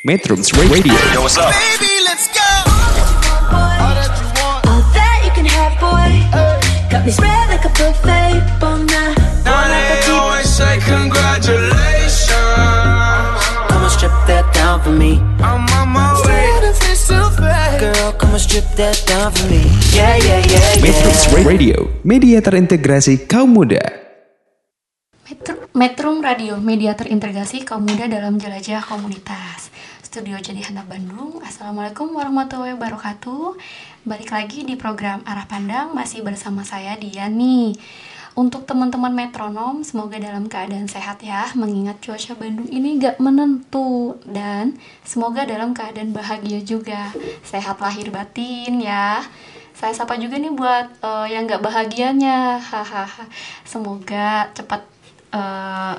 Metrums Radio. Yo, what's up? Baby, let's go. All that you can have, boy. Got me spread like a buffet, bon nah. Now they always say congratulations. Come and strip that down for me. I'm on my way. Girl, come and strip that down for me. Yeah, yeah, yeah, Metrums yeah. Radio, media terintegrasi kaum muda. Metro, Metrum Radio, media terintegrasi kaum muda dalam jelajah komunitas. Studio Jadi Handap Bandung. Assalamualaikum warahmatullahi wabarakatuh. Balik lagi di program Arah Pandang masih bersama saya Dian nih. Untuk teman-teman metronom, semoga dalam keadaan sehat ya, mengingat cuaca Bandung ini gak menentu dan semoga dalam keadaan bahagia juga, sehat lahir batin ya. Saya sapa juga nih buat eh, yang gak bahagianya, hahaha. Semoga cepat eh,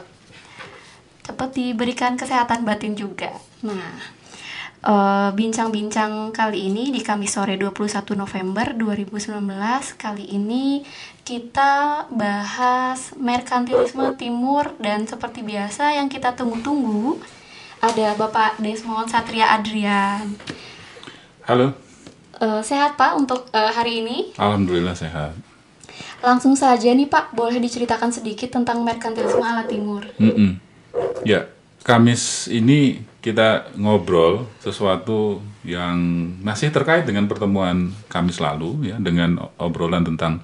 cepat diberikan kesehatan batin juga. Nah, eh, bincang-bincang kali ini di Kamis sore 21 November 2019 kali ini kita bahas merkantilisme timur dan seperti biasa yang kita tunggu-tunggu ada Bapak Desmond Satria Adrian. Halo, Eh, sehat Pak untuk eh, hari ini? alhamdulillah sehat. Langsung saja nih Pak, boleh diceritakan sedikit tentang merkantilisme ala timur. Mm-mm. Ya, Kamis ini kita ngobrol sesuatu yang masih terkait dengan pertemuan Kamis lalu ya, dengan obrolan tentang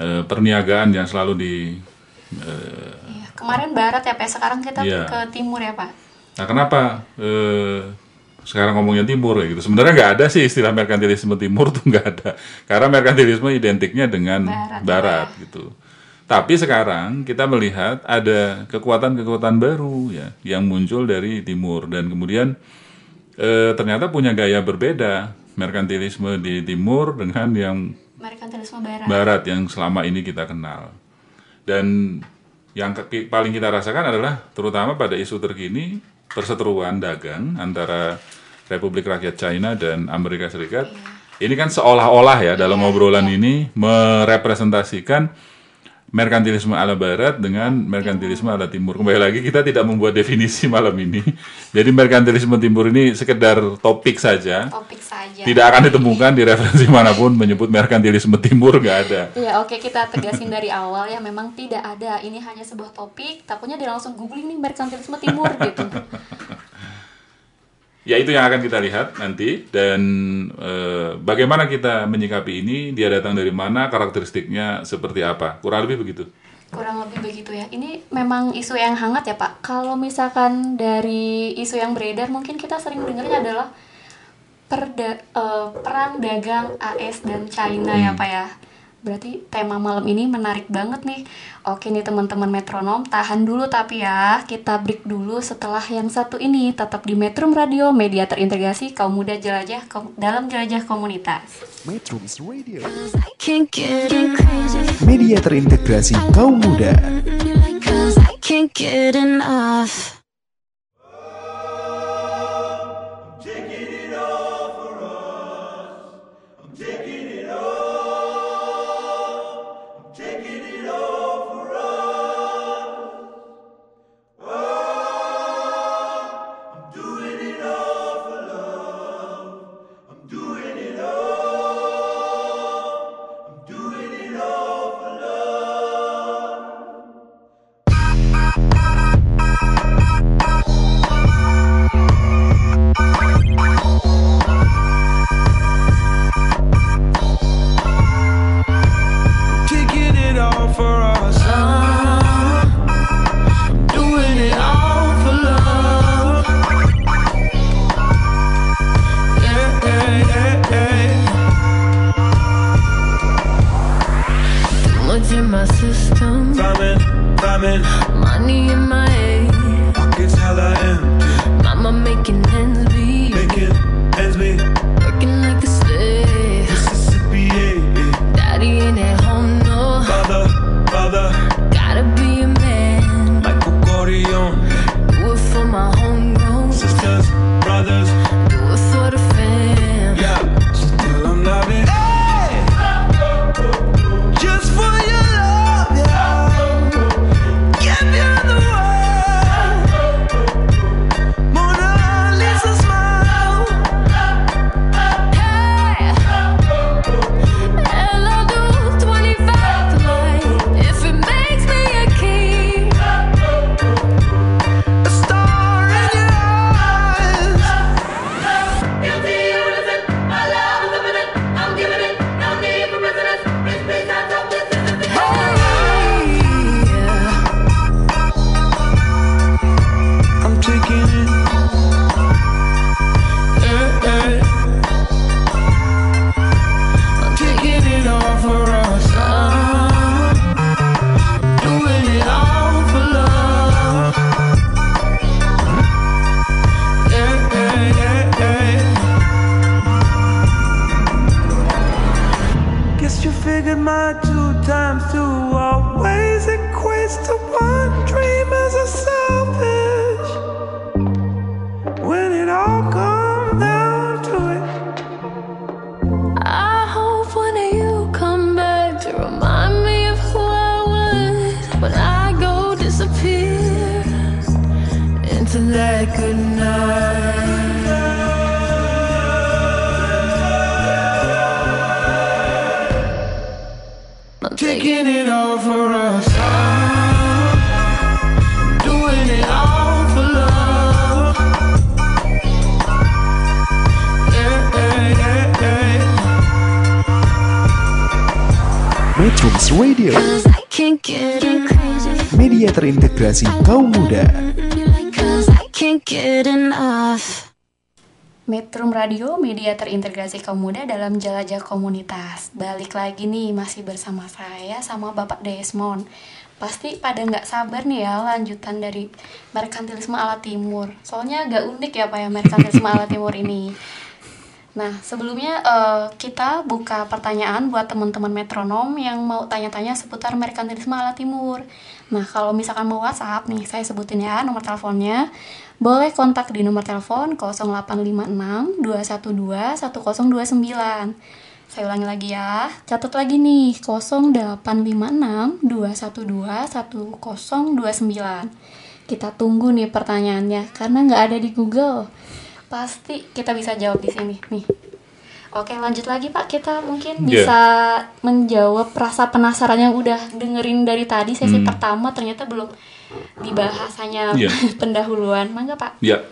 eh, perniagaan yang selalu di Iya, kemarin barat ya Pak, sekarang kita Iya. ke timur ya Pak. Nah, kenapa eh, sekarang ngomongnya timur ya gitu? Sebenarnya nggak ada sih istilah merkantilisme timur tuh nggak ada, karena merkantilisme identiknya dengan Barat, barat, gitu. Tapi sekarang kita melihat ada kekuatan-kekuatan baru ya yang muncul dari timur dan kemudian eh, ternyata punya gaya berbeda merkantilisme di timur dengan yang Merkantilisme barat. barat yang selama ini kita kenal. Dan yang ke- paling kita rasakan adalah terutama pada isu terkini perseteruan dagang antara Republik Rakyat China dan Amerika Serikat. Ini kan seolah-olah ya dalam obrolan ini merepresentasikan merkantilisme ala barat dengan merkantilisme ala timur. Kembali lagi kita tidak membuat definisi malam ini. Jadi merkantilisme timur ini sekedar topik saja. Topik saja. Tidak akan ditemukan di referensi mana pun menyebut merkantilisme timur nggak ada. Ya oke kita tegasin dari awal ya memang tidak ada ini hanya sebuah topik takutnya dia langsung googling nih merkantilisme timur gitu Ya itu yang akan kita lihat nanti. Dan eh, bagaimana kita menyikapi ini, dia datang dari mana, karakteristiknya seperti apa, kurang lebih begitu. kurang lebih begitu ya. Ini memang isu yang hangat ya pak. Kalau misalkan dari isu yang beredar mungkin kita sering dengarnya adalah perda, eh, perang dagang AS dan China ya pak ya berarti tema malam ini menarik banget nih. Oke nih teman-teman metronom tahan dulu tapi ya. Kita break dulu setelah yang satu ini. Tetap di Metrum Radio media terintegrasi kaum muda jelajah kom- dalam jelajah komunitas. Metrums Radio, I can't get crazy. media terintegrasi kaum muda. Media terintegrasi kaum muda dalam jelajah komunitas. Balik lagi nih, masih bersama saya sama Bapak Desmond. Pasti pada nggak sabar nih ya lanjutan dari merkantilisme ala timur. Soalnya agak unik ya Pak ya merkantilisme ala timur ini. Nah, sebelumnya eh, kita buka pertanyaan buat teman-teman metronom yang mau tanya-tanya seputar merkantilisme ala timur. Nah, kalau misalkan mau WhatsApp nih, saya sebutin ya nomor teleponnya. Boleh kontak di nomor telepon 0856 212 1029. Saya ulangi lagi ya. Catat lagi nih 0856 212 1029. Kita tunggu nih pertanyaannya karena nggak ada di Google. Pasti kita bisa jawab di sini nih. Oke, lanjut lagi Pak. Kita mungkin Iya. bisa menjawab rasa penasaran yang udah dengerin dari tadi sesi pertama ternyata belum dibahasanya Iya. pendahuluan. Mangga Pak. Ya,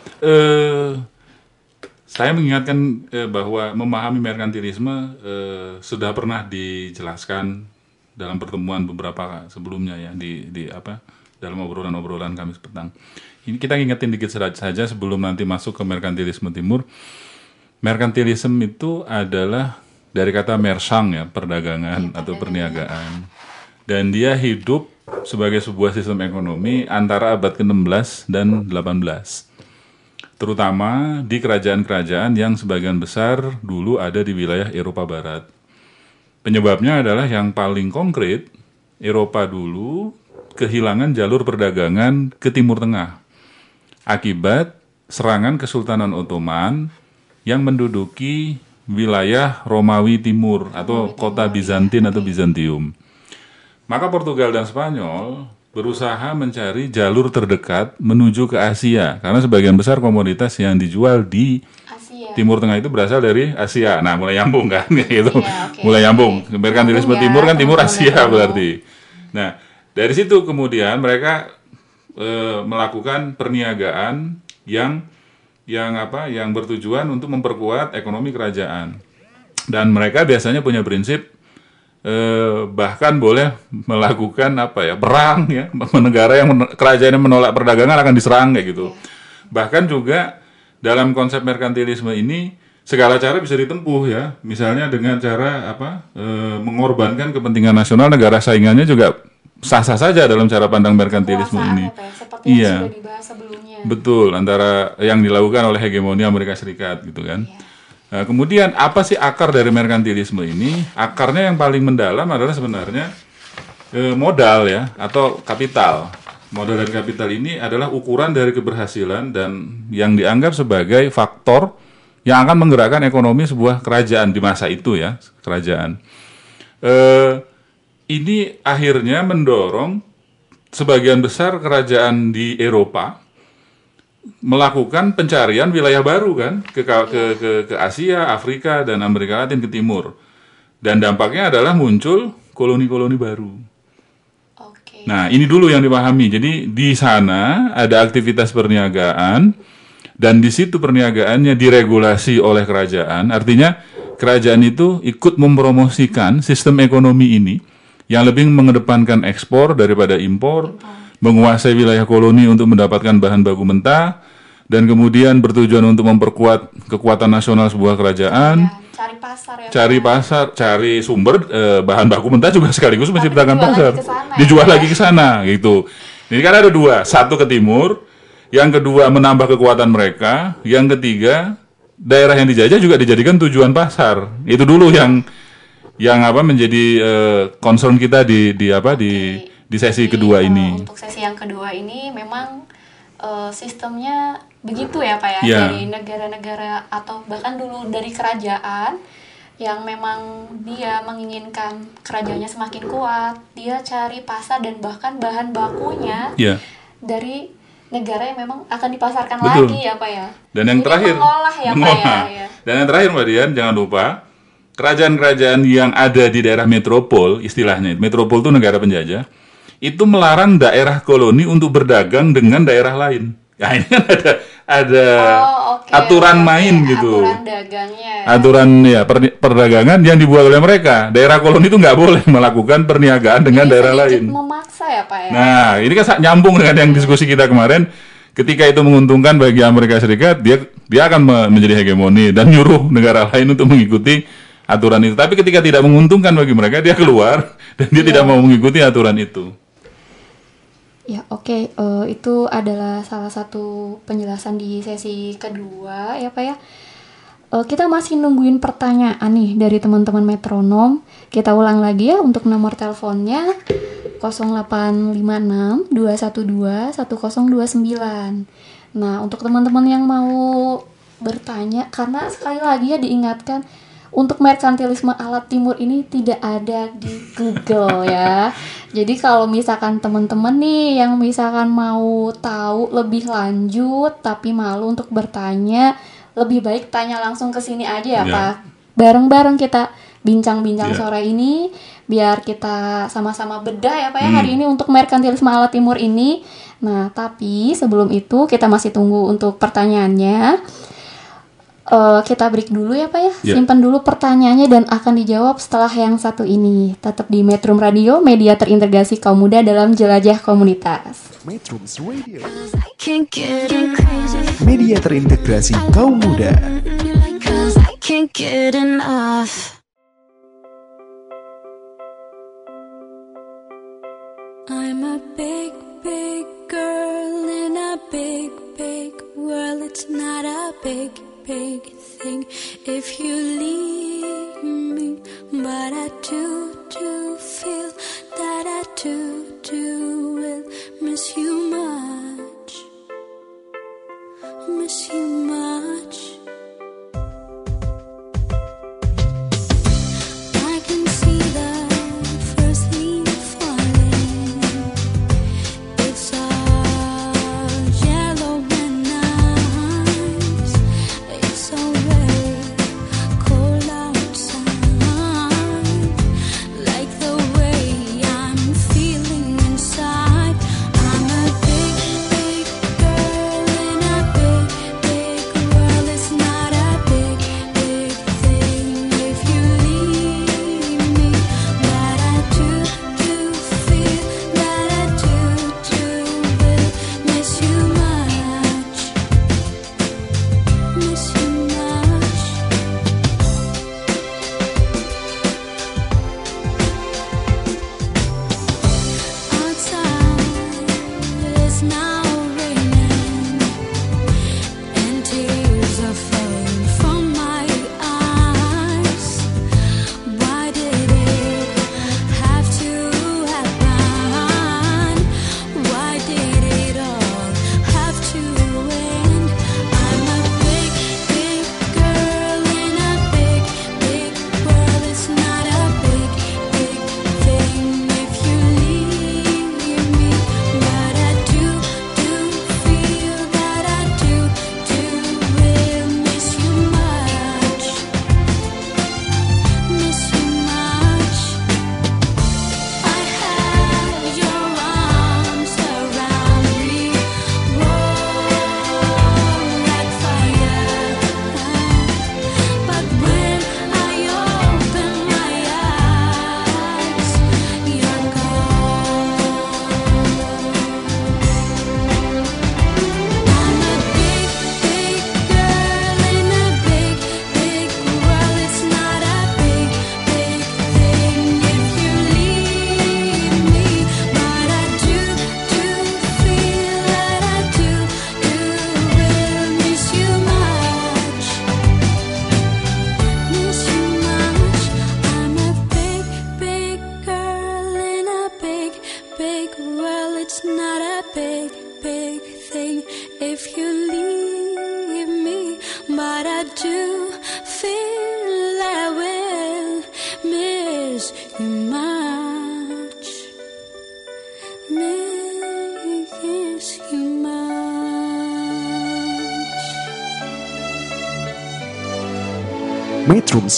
saya mengingatkan eh, bahwa memahami merkantilisme eh, sudah pernah dijelaskan dalam pertemuan beberapa sebelumnya ya di di apa dalam obrolan-obrolan kami petang. Ini kita ingetin dikit saja sebelum nanti masuk ke merkantilisme timur. Merkantilisme itu adalah dari kata mersang ya, perdagangan atau perniagaan. Dan dia hidup sebagai sebuah sistem ekonomi antara abad ke-16 dan 18 terutama di kerajaan-kerajaan yang sebagian besar dulu ada di wilayah Eropa Barat. Penyebabnya adalah yang paling konkret, Eropa dulu kehilangan jalur perdagangan ke Timur Tengah akibat serangan Kesultanan Ottoman yang menduduki wilayah Romawi Timur atau kota Bizantin atau Bizantium. Maka Portugal dan Spanyol berusaha mencari jalur terdekat menuju ke Asia karena sebagian besar komoditas yang dijual di Asia. Timur Tengah itu berasal dari Asia. Nah, mulai nyambung kan gitu. Iya, oke. Mulai nyambung. Merkantilisme Nyambung ya, timur kan timur Asia metronom. berarti. Nah, dari situ kemudian mereka eh, melakukan perniagaan yang yang apa? yang bertujuan untuk memperkuat ekonomi kerajaan. Dan mereka biasanya punya prinsip eh, bahkan boleh melakukan apa ya perang ya negara yang men- kerajaan yang menolak perdagangan akan diserang kayak gitu bahkan juga dalam konsep merkantilisme ini segala cara bisa ditempuh ya misalnya dengan cara apa eh, mengorbankan kepentingan nasional negara saingannya juga sah-sah saja dalam cara pandang merkantilisme ini ya, seperti yang Iya. sudah dibahas sebelumnya. Betul, antara yang dilakukan oleh hegemoni Amerika Serikat gitu kan. Nah, kemudian apa sih akar dari merkantilisme ini? Akarnya yang paling mendalam adalah sebenarnya eh, modal ya atau kapital. Modal dan kapital ini adalah ukuran dari keberhasilan dan yang dianggap sebagai faktor yang akan menggerakkan ekonomi sebuah kerajaan di masa itu ya, kerajaan. Eh, ini akhirnya mendorong sebagian besar kerajaan di Eropa melakukan pencarian wilayah baru kan ke ke ke, ke Asia, Afrika dan Amerika Latin ke timur. Dan dampaknya adalah muncul koloni-koloni baru. Oke. Nah, ini dulu yang dipahami. Jadi di sana ada aktivitas perniagaan dan di situ perniagaannya diregulasi oleh kerajaan. Artinya kerajaan itu ikut mempromosikan sistem ekonomi ini yang lebih mengedepankan ekspor daripada impor, menguasai wilayah koloni untuk mendapatkan bahan baku mentah dan kemudian bertujuan untuk memperkuat kekuatan nasional sebuah kerajaan Ya, cari pasar ya. cari pasar, cari sumber eh, bahan baku mentah juga sekaligus menciptakan pasar. lagi ke sana ya, dijual Pak, lagi ke sana gitu. Ini kan ada dua, satu ke timur, yang kedua menambah kekuatan mereka, yang ketiga daerah yang dijajah juga dijadikan tujuan pasar. Itu dulu yang yang apa menjadi eh, concern kita di di apa di di sesi Jadi, kedua eh, ini. Untuk sesi yang kedua ini memang eh, sistemnya begitu ya Pak ya Iya. dari negara-negara atau bahkan dulu dari kerajaan yang memang dia menginginkan kerajaannya semakin kuat, dia cari pasar dan bahkan bahan bakunya Ya. dari negara yang memang akan dipasarkan Betul. lagi ya Pak ya. Dan yang Jadi terakhir, mengolah ya Pak ya. mengolah. ya. Dan yang terakhir Mbak Dian, jangan lupa kerajaan-kerajaan yang ada di daerah metropol, istilahnya metropol itu negara penjajah, itu melarang daerah koloni untuk berdagang dengan daerah lain. Ya ini kan ada ada Oh, oke, aturan main oke. gitu. Aturan dagangnya. ya. Aturan ya per- perdagangan yang dibuat oleh mereka. Daerah koloni itu nggak boleh melakukan perniagaan dengan Ini daerah lain. memaksa ya Pak ya. Nah, ini kan nyambung dengan yang diskusi kita kemarin. Ketika itu menguntungkan bagi Amerika Serikat, dia dia akan me- menjadi hegemoni dan nyuruh negara lain untuk mengikuti aturan itu. Tapi ketika tidak menguntungkan bagi mereka, dia keluar dan dia tidak mau mengikuti aturan itu. Ya oke, Eh, itu adalah salah satu penjelasan di sesi kedua ya Pak ya. Eh, kita masih nungguin pertanyaan nih dari teman-teman metronom. Kita ulang lagi ya untuk nomor teleponnya 0856 212 1029. Nah, untuk teman-teman yang mau bertanya karena sekali lagi ya diingatkan untuk merkantilisme alat timur ini tidak ada di Google ya. Jadi kalau misalkan teman-teman nih yang misalkan mau tahu lebih lanjut tapi malu untuk bertanya, lebih baik tanya langsung ke sini aja ya, Ya. Pak. Bareng-bareng kita bincang-bincang Ya. sore ini biar kita sama-sama bedah ya Pak ya hari ini untuk merkantilisme alat timur ini. Nah, tapi sebelum itu kita masih tunggu untuk pertanyaannya. Eh, kita break dulu ya Pak ya. Ya. Simpan dulu pertanyaannya dan akan dijawab setelah yang satu ini. Tetap di Metro Radio, media terintegrasi kaum muda dalam jelajah komunitas. Metrums Radio, media terintegrasi kaum muda. I'm a big, big girl in a big, big world. It's not a big, big thing if you leave me. But I do, do feel that I do, do will miss you much. Miss you much.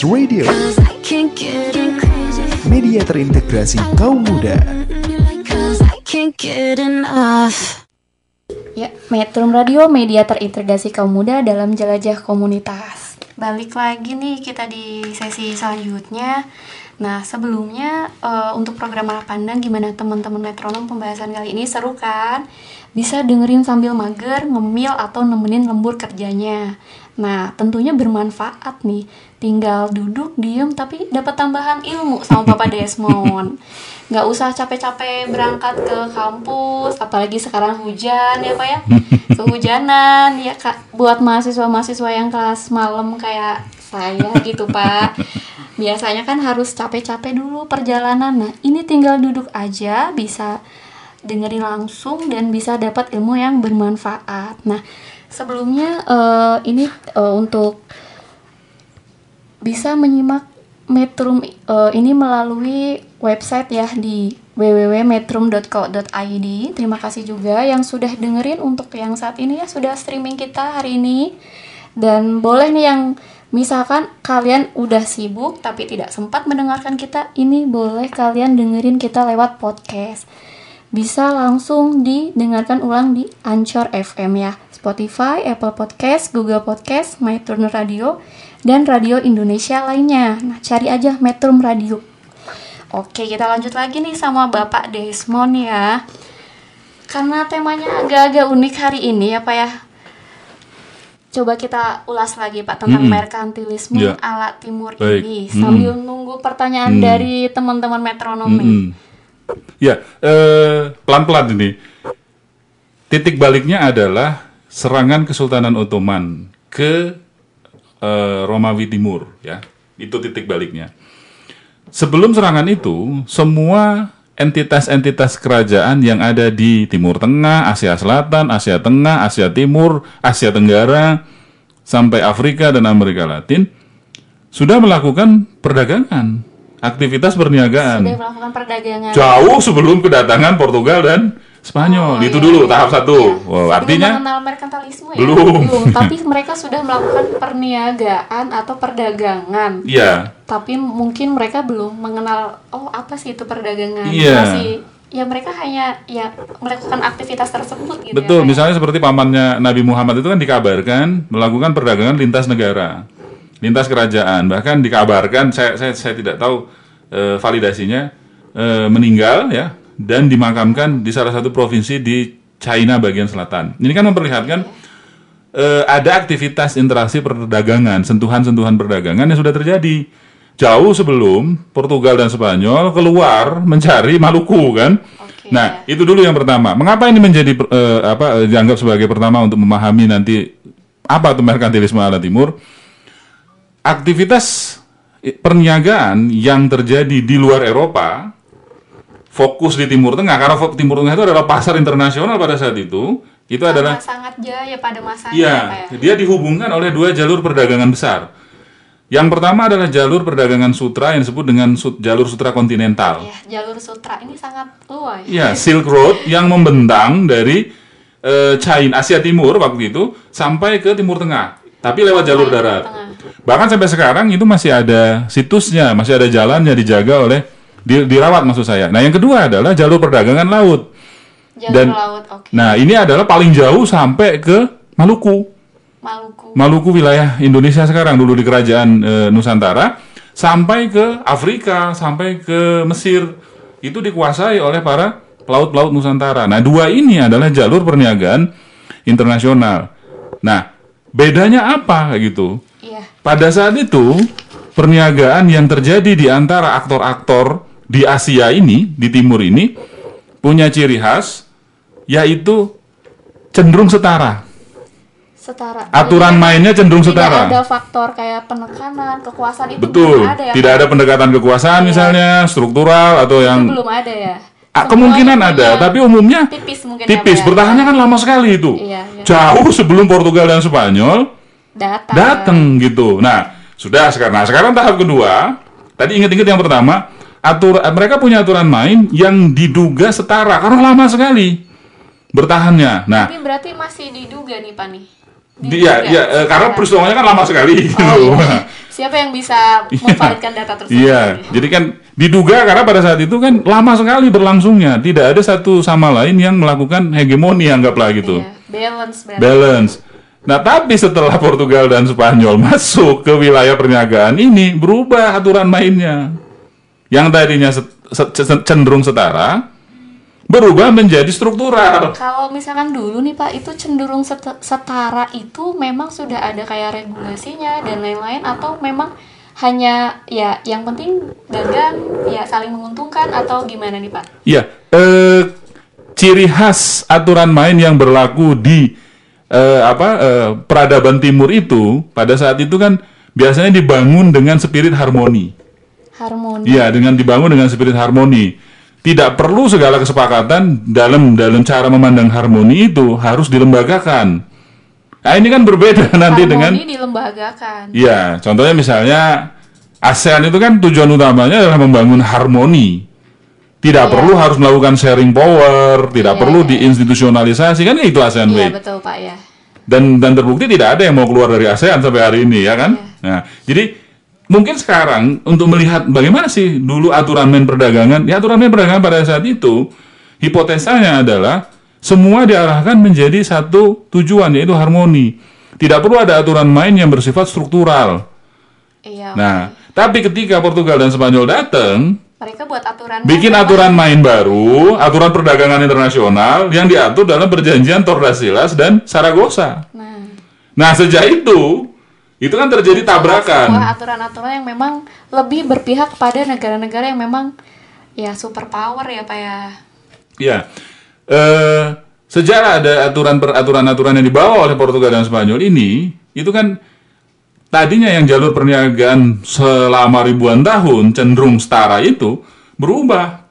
Radio, Cause I can't get crazy. media terintegrasi kaum muda. Ya, Metrum Radio media terintegrasi kaum muda dalam jelajah komunitas. Balik lagi nih kita di sesi selanjutnya. Nah, sebelumnya eh, untuk program Arah Pandang gimana teman-teman metronom pembahasan kali ini seru kan? Bisa dengerin sambil mager, ngemil atau nemenin lembur kerjanya. Nah, tentunya bermanfaat nih. Tinggal duduk, diem, tapi dapat tambahan ilmu sama Bapak Desmond. Nggak usah capek-capek berangkat ke kampus, apalagi sekarang hujan ya Pak ya. Kehujanan ya Kak. Buat mahasiswa-mahasiswa yang kelas malam kayak saya gitu Pak. Biasanya kan harus capek-capek dulu perjalanan. Nah, ini tinggal duduk aja bisa dengerin langsung dan bisa dapat ilmu yang bermanfaat. Nah, sebelumnya eh, ini eh, untuk bisa menyimak Metrum eh, ini melalui website ya di www.metrum.co.id. Terima kasih juga yang sudah dengerin untuk yang saat ini ya sudah streaming kita hari ini. Dan boleh nih yang misalkan kalian udah sibuk tapi tidak sempat mendengarkan kita, ini boleh kalian dengerin kita lewat podcast. Bisa langsung didengarkan ulang di Anchor FM ya. Spotify, Apple Podcast, Google Podcast, MyTurn Radio, dan Radio Indonesia lainnya. Nah, cari aja Metrum Radio. Oke, kita lanjut lagi nih sama Bapak Desmond ya. Karena temanya agak-agak unik hari ini ya Pak ya. Coba kita ulas lagi Pak tentang Mm-mm. merkantilisme Ya. ala timur Baik. ini sambil nunggu pertanyaan Mm. dari teman-teman metronom nih. Ya, eh, pelan-pelan ini. Titik baliknya adalah serangan Kesultanan Ottoman ke eh, Romawi Timur, ya. Itu titik baliknya. Sebelum serangan itu, semua entitas-entitas kerajaan yang ada di Timur Tengah, Asia Selatan, Asia Tengah, Asia Timur, Asia Tenggara, sampai Afrika dan Amerika Latin sudah melakukan perdagangan, aktivitas perniagaan Sudah melakukan perdagangan. jauh sebelum kedatangan Portugal dan Spanyol. Oh, itu iya, dulu iya. tahap satu. Iya. Wow, Sebelum artinya mengenal merkantilisme ya? Belum. tapi mereka sudah melakukan perniagaan atau perdagangan. iya, Tapi mungkin mereka belum mengenal oh apa sih itu perdagangan. Iya. Masih ya mereka hanya ya melakukan aktivitas tersebut gitu betul. ya. Pak ya. Misalnya seperti pamannya Nabi Muhammad itu kan dikabarkan melakukan perdagangan lintas negara, lintas kerajaan. Bahkan dikabarkan saya saya, saya tidak tahu eh, validasinya eh, meninggal ya dan dimakamkan di salah satu provinsi di China bagian selatan. Ini kan memperlihatkan eh, ada aktivitas interaksi perdagangan, sentuhan-sentuhan perdagangan yang sudah terjadi jauh sebelum Portugal dan Spanyol keluar mencari Maluku kan. Oke. Nah, itu dulu yang pertama. Mengapa ini menjadi eh, apa dianggap sebagai pertama untuk memahami nanti apa itu merkantilisme ala timur? Aktivitas perniagaan yang terjadi di luar Eropa fokus di Timur Tengah karena Timur Tengah itu adalah pasar internasional pada saat itu. Itu adalah sangat jaya pada masanya Iya, ya, ya. dia dihubungkan oleh dua jalur perdagangan besar. Yang pertama adalah jalur perdagangan sutra yang disebut dengan sut- jalur sutra kontinental. Ya, jalur sutra ini sangat luas. Iya, Silk Road yang membentang dari eh, China, Asia Timur waktu itu sampai ke Timur Tengah, tapi lewat jalur darat. Tengah. Bahkan sampai sekarang itu masih ada situsnya, masih ada jalannya dijaga oleh di- dirawat maksud saya. Nah, yang kedua adalah jalur perdagangan laut. Jalur Dan- laut, oke. Nah, ini adalah paling jauh sampai ke Maluku. Maluku. Maluku wilayah Indonesia sekarang dulu di kerajaan eh, Nusantara sampai ke Afrika sampai ke Mesir itu dikuasai oleh para pelaut-pelaut Nusantara. Nah dua ini adalah jalur perniagaan internasional. Nah bedanya apa gitu? Iya. Pada saat itu perniagaan yang terjadi di antara aktor-aktor di Asia ini di timur ini punya ciri khas yaitu cenderung setara. Setara. Aturan Jadi, mainnya cenderung tidak setara. ada faktor kayak penekanan, kekuasaan itu Betul, belum ada ya. tidak ada pendekatan kekuasaan Iya. misalnya struktural atau Itu yang belum ada ya. Ah, kemungkinan ada, tapi umumnya tipis mungkin ya, tipis. Ya. Bertahannya kan lama sekali itu, Iya, iya. jauh sebelum Portugal dan Spanyol Datang. datang gitu. Nah, sudah sekarang. Nah, sekarang tahap kedua. Tadi ingat-ingat yang pertama, atur mereka punya aturan main yang diduga setara karena lama sekali bertahannya. Nah, Tapi berarti masih diduga nih Pak nih. dia ya eh, karena peristiwanya kan lama sekali gitu. Oh, iya. Siapa yang bisa memvalidkan data tersebut? Iya, jadi kan diduga karena pada saat itu kan lama sekali berlangsungnya, tidak ada satu sama lain yang melakukan hegemoni anggaplah gitu. Iya, balance berarti. balance. Nah, tapi setelah Portugal dan Spanyol masuk ke wilayah perniagaan ini berubah aturan mainnya. Yang tadinya set- set- set- cenderung setara berubah menjadi struktural. Kalau misalkan dulu nih Pak, itu cenderung set- setara itu memang sudah ada kayak regulasinya dan lain-lain atau memang hanya ya yang penting dagang ya saling menguntungkan atau gimana nih Pak? Iya, eh, ciri khas aturan main yang berlaku di eh, apa eh, peradaban timur itu pada saat itu kan biasanya dibangun dengan spirit harmoni. Harmoni. Iya, dengan dibangun dengan spirit harmoni. Tidak perlu segala kesepakatan dalam dalam cara memandang harmoni itu harus dilembagakan. Nah, ini kan berbeda nanti dengan Harmoni dilembagakan. Iya, contohnya misalnya ASEAN itu kan tujuan utamanya adalah membangun harmoni. Tidak perlu harus melakukan sharing power, tidak Iya, perlu iya. diinstitusionalisasi kan itu ASEAN Iya betul Pak ya. Dan dan terbukti tidak ada yang mau keluar dari ASEAN sampai hari ini ya kan. Nah, jadi mungkin sekarang untuk melihat bagaimana sih dulu aturan main perdagangan, ya aturan main perdagangan pada saat itu hipotesanya adalah semua diarahkan menjadi satu tujuan yaitu harmoni. Tidak perlu ada aturan main yang bersifat struktural. Iya. Nah, tapi ketika Portugal dan Spanyol datang, mereka buat aturan bikin aturan main baru, aturan perdagangan internasional yang diatur dalam perjanjian Tordesillas dan Saragossa. Nah, Nah, sejak itu itu kan terjadi sebuah tabrakan. aturan-aturan yang memang lebih berpihak pada negara-negara yang memang ya super power ya Pak ya. Ya. Eh, sejak ada aturan peraturan-aturan yang dibawa oleh Portugal dan Spanyol ini, itu kan tadinya yang jalur perniagaan selama ribuan tahun cenderung setara itu berubah.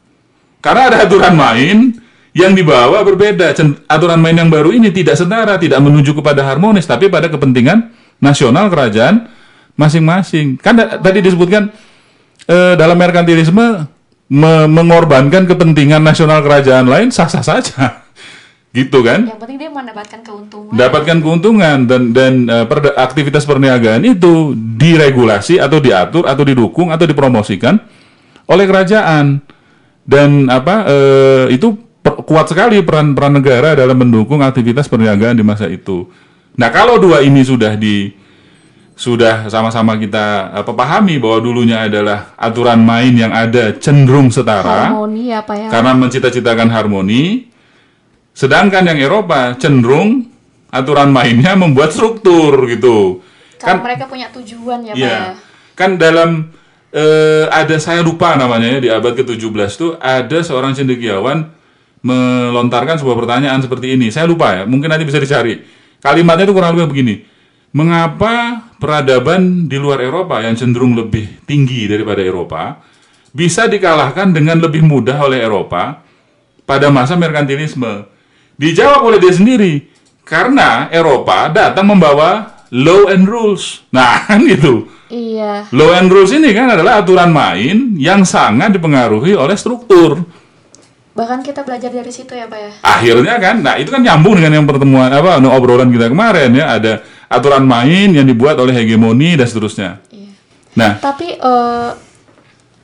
Karena ada aturan main yang dibawa berbeda. Aturan main yang baru ini tidak setara, tidak menuju kepada harmonis, tapi pada kepentingan nasional kerajaan masing-masing. Kan tadi disebutkan eh, dalam merkantilisme me- mengorbankan kepentingan nasional kerajaan lain sah-sah saja. Gitu kan? Yang penting dia mendapatkan keuntungan. Mendapatkan keuntungan dan dan eh, perda- aktivitas perniagaan itu diregulasi atau diatur atau didukung atau dipromosikan oleh kerajaan. Dan apa eh, itu per- kuat sekali peran peran negara dalam mendukung aktivitas perniagaan di masa itu. Nah, kalau dua ini sudah di sudah sama-sama kita apa pahami bahwa dulunya adalah aturan main yang ada cenderung setara harmoni ya Pak ya. karena mencita-citakan harmoni. Sedangkan yang Eropa cenderung aturan mainnya membuat struktur gitu. Karena mereka punya tujuan ya Pak Iya. ya. Kan dalam eh, ada saya lupa namanya ya di abad ke-17 tuh ada seorang cendekiawan melontarkan sebuah pertanyaan seperti ini. Saya lupa ya, mungkin nanti bisa dicari. Kalimatnya itu kurang lebih begini. Mengapa peradaban di luar Eropa yang cenderung lebih tinggi daripada Eropa bisa dikalahkan dengan lebih mudah oleh Eropa pada masa merkantilisme? Dijawab oleh dia sendiri. Karena Eropa datang membawa law and rules. Nah, kan gitu. Iya. Law and rules ini kan adalah aturan main yang sangat dipengaruhi oleh struktur. Bahkan kita belajar dari situ ya Pak ya. Akhirnya kan, nah itu kan nyambung dengan yang pertemuan apa obrolan kita kemarin ya, ada aturan main yang dibuat oleh hegemoni dan seterusnya. Iya. Nah, Tapi eh,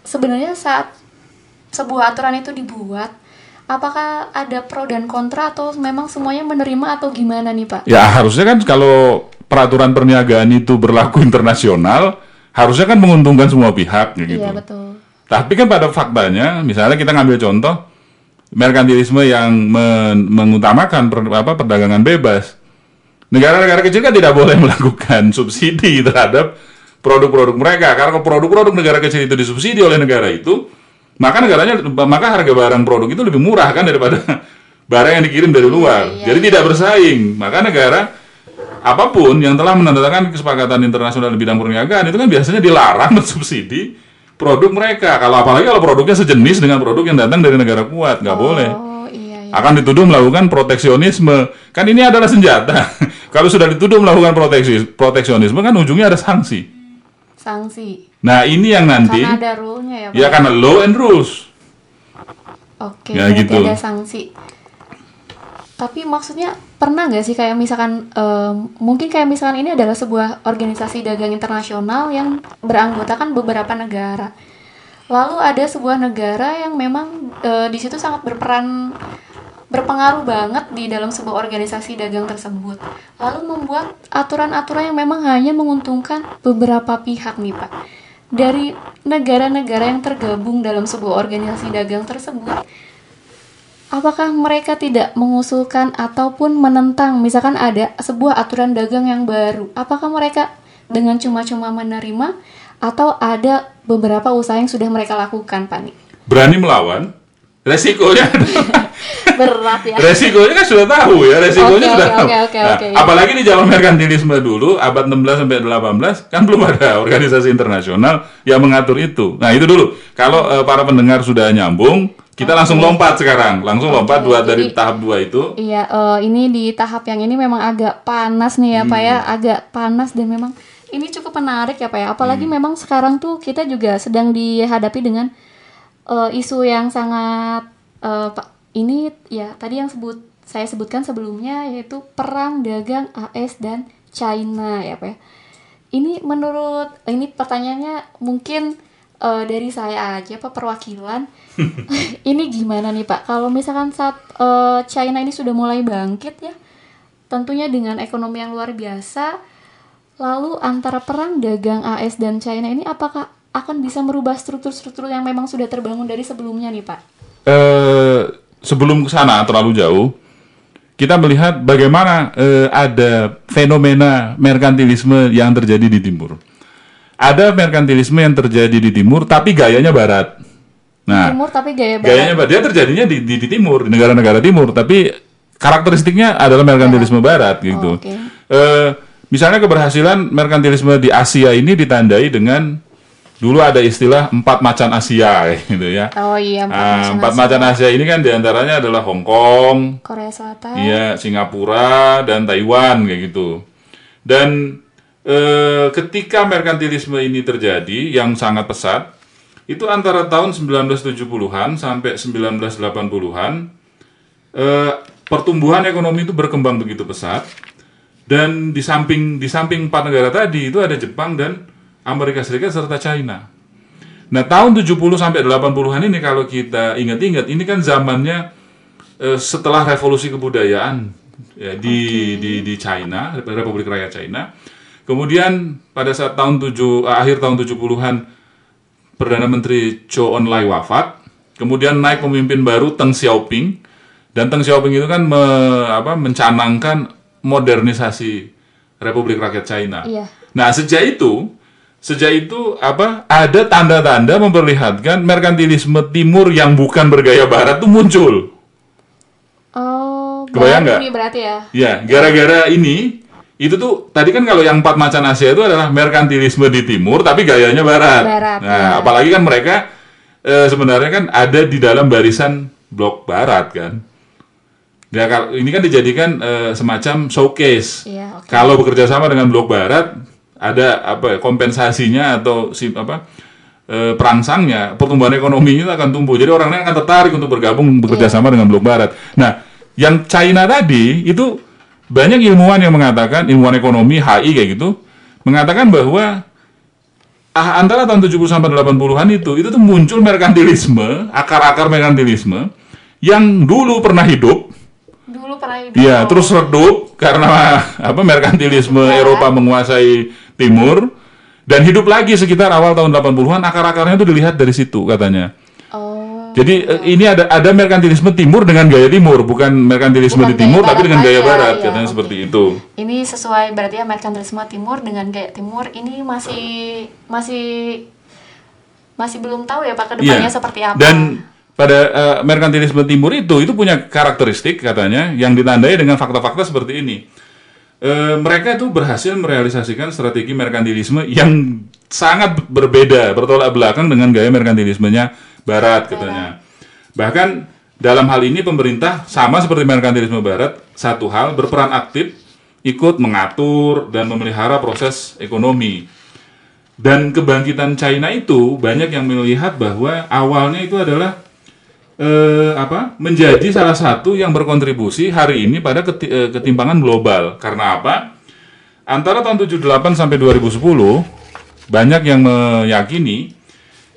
sebenarnya saat sebuah aturan itu dibuat, apakah ada pro dan kontra atau memang semuanya menerima atau gimana nih Pak? ya harusnya kan kalau peraturan perniagaan itu berlaku internasional, harusnya kan menguntungkan semua pihak ya gitu. Iya betul. Tapi kan pada faktanya, misalnya kita ngambil contoh merkantilisme yang men- mengutamakan per- apa, perdagangan bebas. Negara-negara kecil kan tidak boleh melakukan subsidi terhadap produk-produk mereka karena produk-produk negara kecil itu disubsidi oleh negara itu, maka negaranya maka harga barang produk itu lebih murah kan daripada barang yang dikirim dari luar. iya, Jadi tidak bersaing. Maka negara apa pun yang telah menandatangani kesepakatan internasional di bidang perniagaan itu kan biasanya dilarang mensubsidi produk mereka. Kalau apalagi kalau produknya sejenis dengan produk yang datang dari negara kuat, nggak boleh. Oh iya iya. Akan dituduh melakukan proteksionisme. Kan ini adalah senjata. Kalau sudah dituduh melakukan proteksi, proteksionisme kan ujungnya ada sanksi. Sanksi. Nah ini yang nanti Karena ada rule-nya ya, Pak. ya karena law and rules. Oke, Ya, berarti gitu. ada sanksi. Tapi maksudnya pernah nggak sih kayak misalkan em, mungkin kayak misalkan ini adalah sebuah organisasi dagang internasional yang beranggotakan beberapa negara. Lalu ada sebuah negara yang memang eh, di situ sangat berperan berpengaruh banget di dalam sebuah organisasi dagang tersebut. Lalu membuat aturan-aturan yang memang hanya menguntungkan beberapa pihak nih Pak. Dari negara-negara yang tergabung dalam sebuah organisasi dagang tersebut, apakah mereka tidak mengusulkan ataupun menentang? Misalkan ada sebuah aturan dagang yang baru apakah mereka dengan cuma-cuma menerima atau ada beberapa usaha yang sudah mereka lakukan Pak Berani melawan, resikonya berat ya resikonya kan sudah tahu ya resikonya Oke, sudah oke, tahu. oke, oke, Nah, oke, ya. apalagi di zaman merkantilisme dulu abad 16 sampai 18 kan belum ada organisasi internasional yang mengatur itu. Nah, itu dulu. Kalau eh, para pendengar sudah nyambung, kita langsung lompat sekarang. Langsung lompat dua dari tahap dua itu. Iya, eh, ini di tahap yang ini memang agak panas nih ya Pak ya, Hmm. agak panas dan memang ini cukup menarik ya Pak ya. Apalagi Hmm. memang sekarang tuh kita juga sedang dihadapi dengan eh, isu yang sangat Pak ini ya tadi yang sebut saya sebutkan sebelumnya yaitu perang dagang AS dan China ya Pak ya. Ini menurut ini pertanyaannya mungkin eh, dari saya aja Pak perwakilan. ini gimana nih Pak? Kalau misalkan saat eh, China ini sudah mulai bangkit ya, tentunya dengan ekonomi yang luar biasa, lalu antara perang dagang AS dan China ini apakah akan bisa merubah struktur-struktur yang memang sudah terbangun dari sebelumnya nih Pak? eh sebelum ke sana terlalu jauh, kita melihat bagaimana eh, ada fenomena merkantilisme yang terjadi di timur. Ada merkantilisme yang terjadi di timur, tapi gayanya barat. Nah, Timur tapi gaya barat. gayanya barat. Dia terjadinya di, di, di timur, di negara-negara timur, tapi karakteristiknya adalah merkantilisme barat gitu. Oh, oke. Eh, misalnya keberhasilan merkantilisme di Asia ini ditandai dengan dulu ada istilah empat macan Asia gitu ya. Oh iya, empat Ah, macan empat Asia. macan Asia ini kan di antaranya adalah Hong Kong, Korea Selatan. iya Singapura dan Taiwan kayak gitu. Dan eh, ketika merkantilisme ini terjadi yang sangat pesat, itu antara tahun 1970-an sampai 1980-an eh, pertumbuhan ekonomi itu berkembang begitu pesat. Dan di samping di samping empat negara tadi itu ada Jepang dan Amerika Serikat serta China. Nah, tahun 70 sampai 80-an ini kalau kita ingat-ingat ini kan zamannya eh, setelah revolusi kebudayaan ya, di di di China, Republik Rakyat China. Kemudian pada saat tahun 7 eh, akhir tahun 70-an Perdana Menteri Zhou Enlai wafat, kemudian naik pemimpin baru Deng Xiaoping dan Deng Xiaoping itu kan me- apa, mencanangkan modernisasi Republik Rakyat China. Iya. Nah, sejak itu sejak itu apa ada tanda-tanda memperlihatkan merkantilisme timur yang bukan bergaya barat itu muncul. Oh, Kebayang nggak? berarti ya. Ya, gara-gara ini itu tuh tadi kan kalau yang empat macan Asia itu adalah merkantilisme di timur tapi gayanya barat. Barat, nah, ya. apalagi kan mereka eh, sebenarnya kan ada di dalam barisan blok barat kan. Ya kalau ini kan dijadikan eh, semacam showcase. Iya, oke. Kalau bekerja sama dengan blok barat ada apa ya, kompensasinya atau si apa eh, perangsangnya pertumbuhan ekonominya itu akan tumbuh. Jadi orang lain akan tertarik untuk bergabung bekerja sama dengan blok barat. Nah, yang China tadi itu banyak ilmuwan yang mengatakan ilmuwan ekonomi HI kayak gitu mengatakan bahwa ah, antara tahun 70 sampai 80-an itu itu tuh muncul merkantilisme, akar-akar merkantilisme yang dulu pernah hidup Dulu pernah hidup. Iya, terus redup karena apa merkantilisme Eropa menguasai timur dan hidup lagi sekitar awal tahun 80-an akar-akarnya itu dilihat dari situ katanya. Oh. Jadi eh, ini ada ada merkantilisme timur dengan gaya timur, bukan merkantilisme Bukan di timur tapi dengan gaya barat iya, katanya oke. seperti itu. Ini sesuai berarti ya merkantilisme timur dengan gaya timur ini masih masih masih belum tahu ya Pak ke depannya Iya. seperti apa. Dan pada eh, merkantilisme timur itu itu punya karakteristik katanya yang ditandai dengan fakta-fakta seperti ini. Eh, mereka itu berhasil merealisasikan strategi merkantilisme yang sangat berbeda, bertolak belakang dengan gaya merkantilismenya barat katanya. Bahkan dalam hal ini pemerintah sama seperti merkantilisme barat, satu hal berperan aktif ikut mengatur dan memelihara proses ekonomi. Dan kebangkitan China itu banyak yang melihat bahwa awalnya itu adalah eh, apa menjadi salah satu yang berkontribusi hari ini pada keti- eh, ketimpangan global. Karena apa? Antara tahun 78 sampai 2010 banyak yang meyakini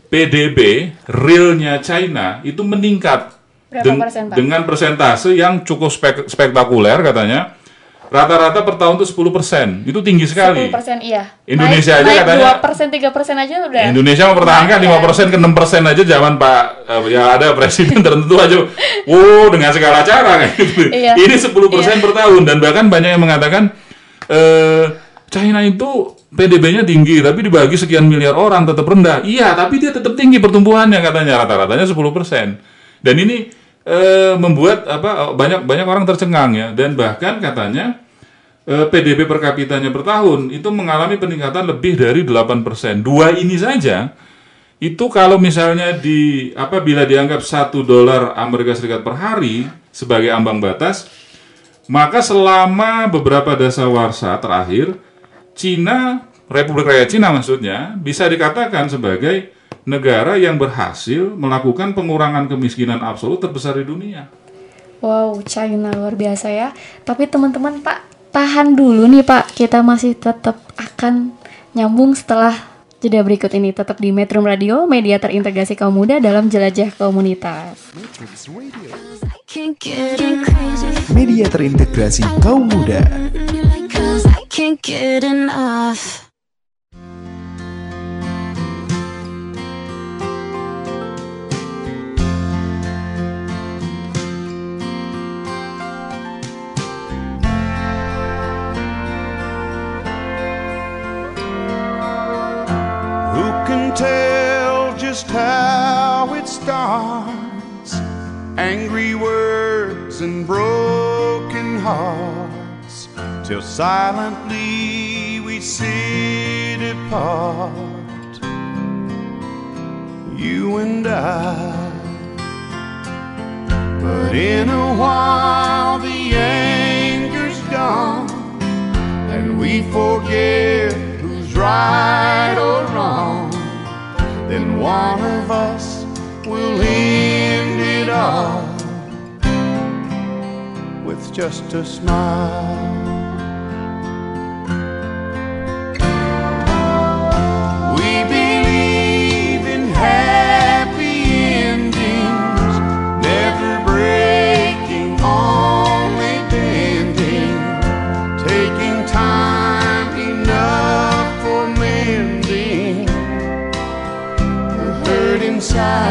PDB realnya China itu meningkat Berapa Den- persen, Pak? dengan persentase yang cukup spek- spektakuler katanya. Rata-rata per tahun itu 10%. Itu tinggi sekali. 10% iya. Indonesia naik, aja naik katanya- 2%, 3% aja udah. Indonesia mempertahankan Lumayan. 5% ke 6% aja zaman Pak eh, ya ada presiden tertentu aja. Wow, dengan segala cara kayak gitu. Iya. Ini 10% per tahun dan bahkan banyak yang mengatakan eh China itu PDB-nya tinggi tapi dibagi sekian miliar orang tetap rendah. Iya, tapi dia tetap tinggi pertumbuhannya katanya rata-ratanya 10%. Dan ini eh, membuat apa banyak banyak orang tercengang ya dan bahkan katanya eh, PDB per kapitanya per tahun itu mengalami peningkatan lebih dari 8%. Dua ini saja itu kalau misalnya di apabila dianggap satu dolar Amerika Serikat per hari sebagai ambang batas, maka selama beberapa dasawarsa terakhir, Cina, Republik Rakyat Cina maksudnya, bisa dikatakan sebagai negara yang berhasil melakukan pengurangan kemiskinan absolut terbesar di dunia. Wow, China luar biasa ya. Tapi teman-teman Pak, tahan dulu nih Pak. Kita masih tetap akan nyambung setelah jeda berikut ini. Tetap di Metro Radio, media terintegrasi kaum muda dalam jelajah komunitas. Metrums Radio, Can't get crazy. media terintegrasi kaum muda. Angry words and broken hearts, till silently we sit apart. You and I. But in a while the anger's gone and we forget who's right or wrong, then one of us will end it all with just a smile. We believe in happy endings, never breaking, only bending, taking time enough for mending the hurt inside.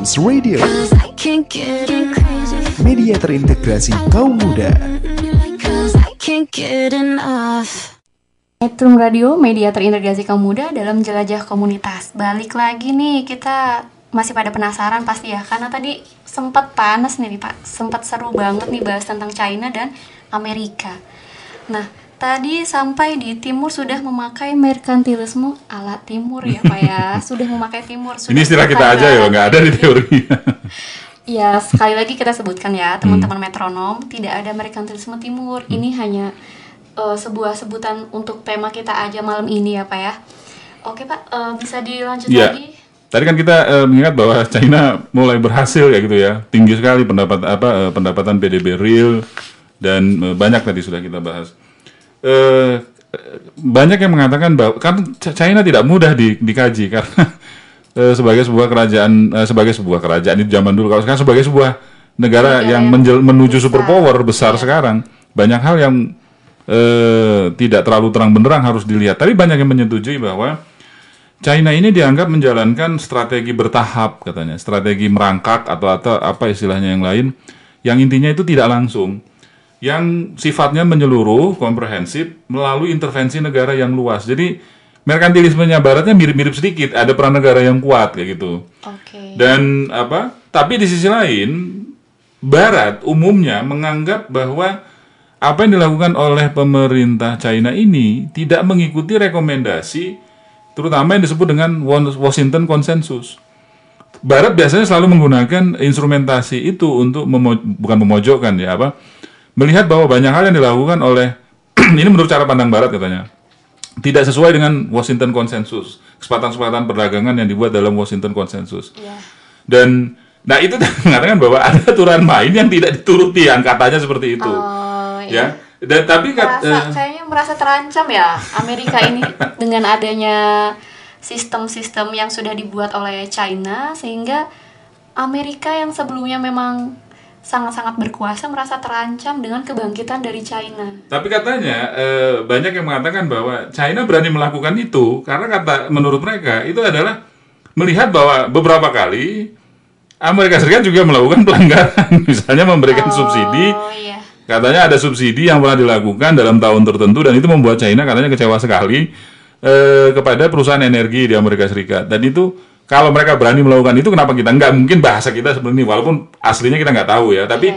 Metrums Radio Cause I can't get crazy. Media terintegrasi kaum muda. Metrum Radio, media terintegrasi kaum muda dalam jelajah komunitas. Balik lagi nih, kita masih pada penasaran pasti ya, karena tadi sempat panas nih Pak, sempat seru banget nih bahas tentang China dan Amerika. Nah, tadi sampai di timur sudah memakai merkantilisme ala timur ya Pak ya, sudah memakai timur. Sudah Ini istilah kita aja ya, nggak ada di teori. Ya, sekali lagi kita sebutkan ya, teman-teman metronom, tidak ada merkantilisme timur. Ini hanya eh, sebuah sebutan untuk tema kita aja malam ini ya, Pak ya. Oke, Pak, eh, bisa dilanjut Iya. lagi? Tadi kan kita eh, mengingat bahwa China mulai berhasil ya gitu ya, tinggi sekali pendapat apa eh, pendapatan PDB real dan eh, banyak tadi sudah kita bahas. Eh, banyak yang mengatakan bahwa kan Ch- China tidak mudah di- dikaji karena eh, sebagai sebuah kerajaan eh, sebagai sebuah kerajaan itu zaman dulu kalau sekarang sebagai sebuah negara Negara yang yang menjel- menuju besar. superpower besar sekarang banyak hal yang eh, tidak terlalu terang benderang harus dilihat. Tapi banyak yang menyetujui bahwa China ini dianggap menjalankan strategi bertahap katanya, strategi merangkak atau atau apa istilahnya yang lain, yang intinya itu tidak langsung, yang sifatnya menyeluruh, komprehensif melalui intervensi negara yang luas. Jadi merkantilismenya Baratnya mirip-mirip sedikit, ada peran negara yang kuat kayak gitu. Oke. Dan apa? Tapi di sisi lain, Barat umumnya menganggap bahwa apa yang dilakukan oleh pemerintah China ini tidak mengikuti rekomendasi, terutama yang disebut dengan Washington Consensus. Barat biasanya selalu menggunakan instrumentasi itu untuk memo- bukan memojokkan ya apa, melihat bahwa banyak hal yang dilakukan oleh ini menurut cara pandang Barat katanya tidak sesuai dengan Washington Consensus, kesepakatan-kesepakatan perdagangan yang dibuat dalam Washington Consensus. Iya. Dan nah itu mengatakan bahwa ada aturan main yang tidak dituruti, yang katanya seperti itu. Oh, iya. ya. Dan tapi kat- Merasa, eh, kayaknya merasa terancam ya Amerika ini dengan adanya sistem-sistem yang sudah dibuat oleh China sehingga Amerika yang sebelumnya memang sangat-sangat berkuasa merasa terancam dengan kebangkitan dari China. Tapi katanya eh, banyak yang mengatakan bahwa China berani melakukan itu karena kata menurut mereka itu adalah melihat bahwa beberapa kali Amerika Serikat juga melakukan pelanggaran, misalnya memberikan subsidi. Oh iya. Katanya ada subsidi yang pernah dilakukan dalam tahun tertentu dan itu membuat China katanya kecewa sekali eh, kepada perusahaan energi di Amerika Serikat. Dan itu kalau mereka berani melakukan itu kenapa kita nggak? Mungkin bahasa kita seperti ini walaupun aslinya kita nggak tahu ya. Tapi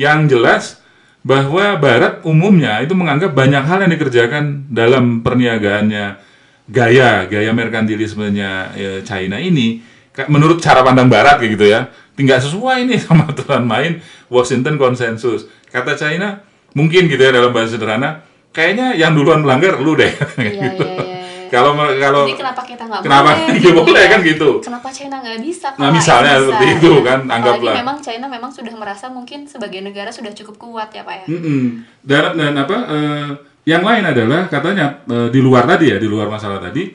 yang jelas bahwa Barat umumnya itu menganggap banyak hal yang dikerjakan dalam perniagaannya gaya gaya merkantilismenya ya, China ini. Menurut cara pandang Barat kayak gitu ya. Tinggal sesuai nih sama aturan main Washington Consensus kata China mungkin gitu ya dalam bahasa sederhana kayaknya yang duluan melanggar lu deh. Iya, Gitu. iya, iya. kalau kalau Jadi kenapa kita nggak Kenapa? boleh? Iya, boleh ya? kan gitu. Kenapa China nggak bisa? Nah, misalnya yang seperti bisa? itu kan, Apalagi anggaplah. memang China memang sudah merasa mungkin sebagai negara sudah cukup kuat ya pak ya. Mm-mm. Dan, dan apa? eh, yang lain adalah katanya eh, di luar tadi ya, di luar masalah tadi,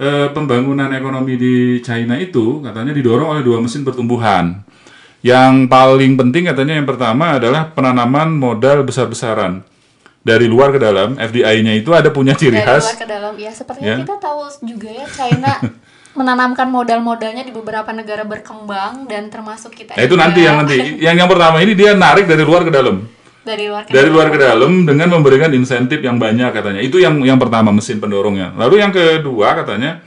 eh, pembangunan ekonomi di China itu katanya didorong oleh dua mesin pertumbuhan. Yang paling penting katanya yang pertama adalah penanaman modal besar-besaran dari luar ke dalam. FDI-nya itu ada punya ciri Dari khas. luar ke dalam ya sepertinya Ya. kita tahu juga ya China menanamkan modal-modalnya di beberapa negara berkembang dan termasuk kita Nah, itu juga. nanti yang nanti. Yang yang pertama ini dia narik dari luar ke dalam. dari luar ke dari dalam. luar ke dalam dengan memberikan insentif yang banyak katanya. Itu yang yang pertama mesin pendorongnya. Lalu yang kedua katanya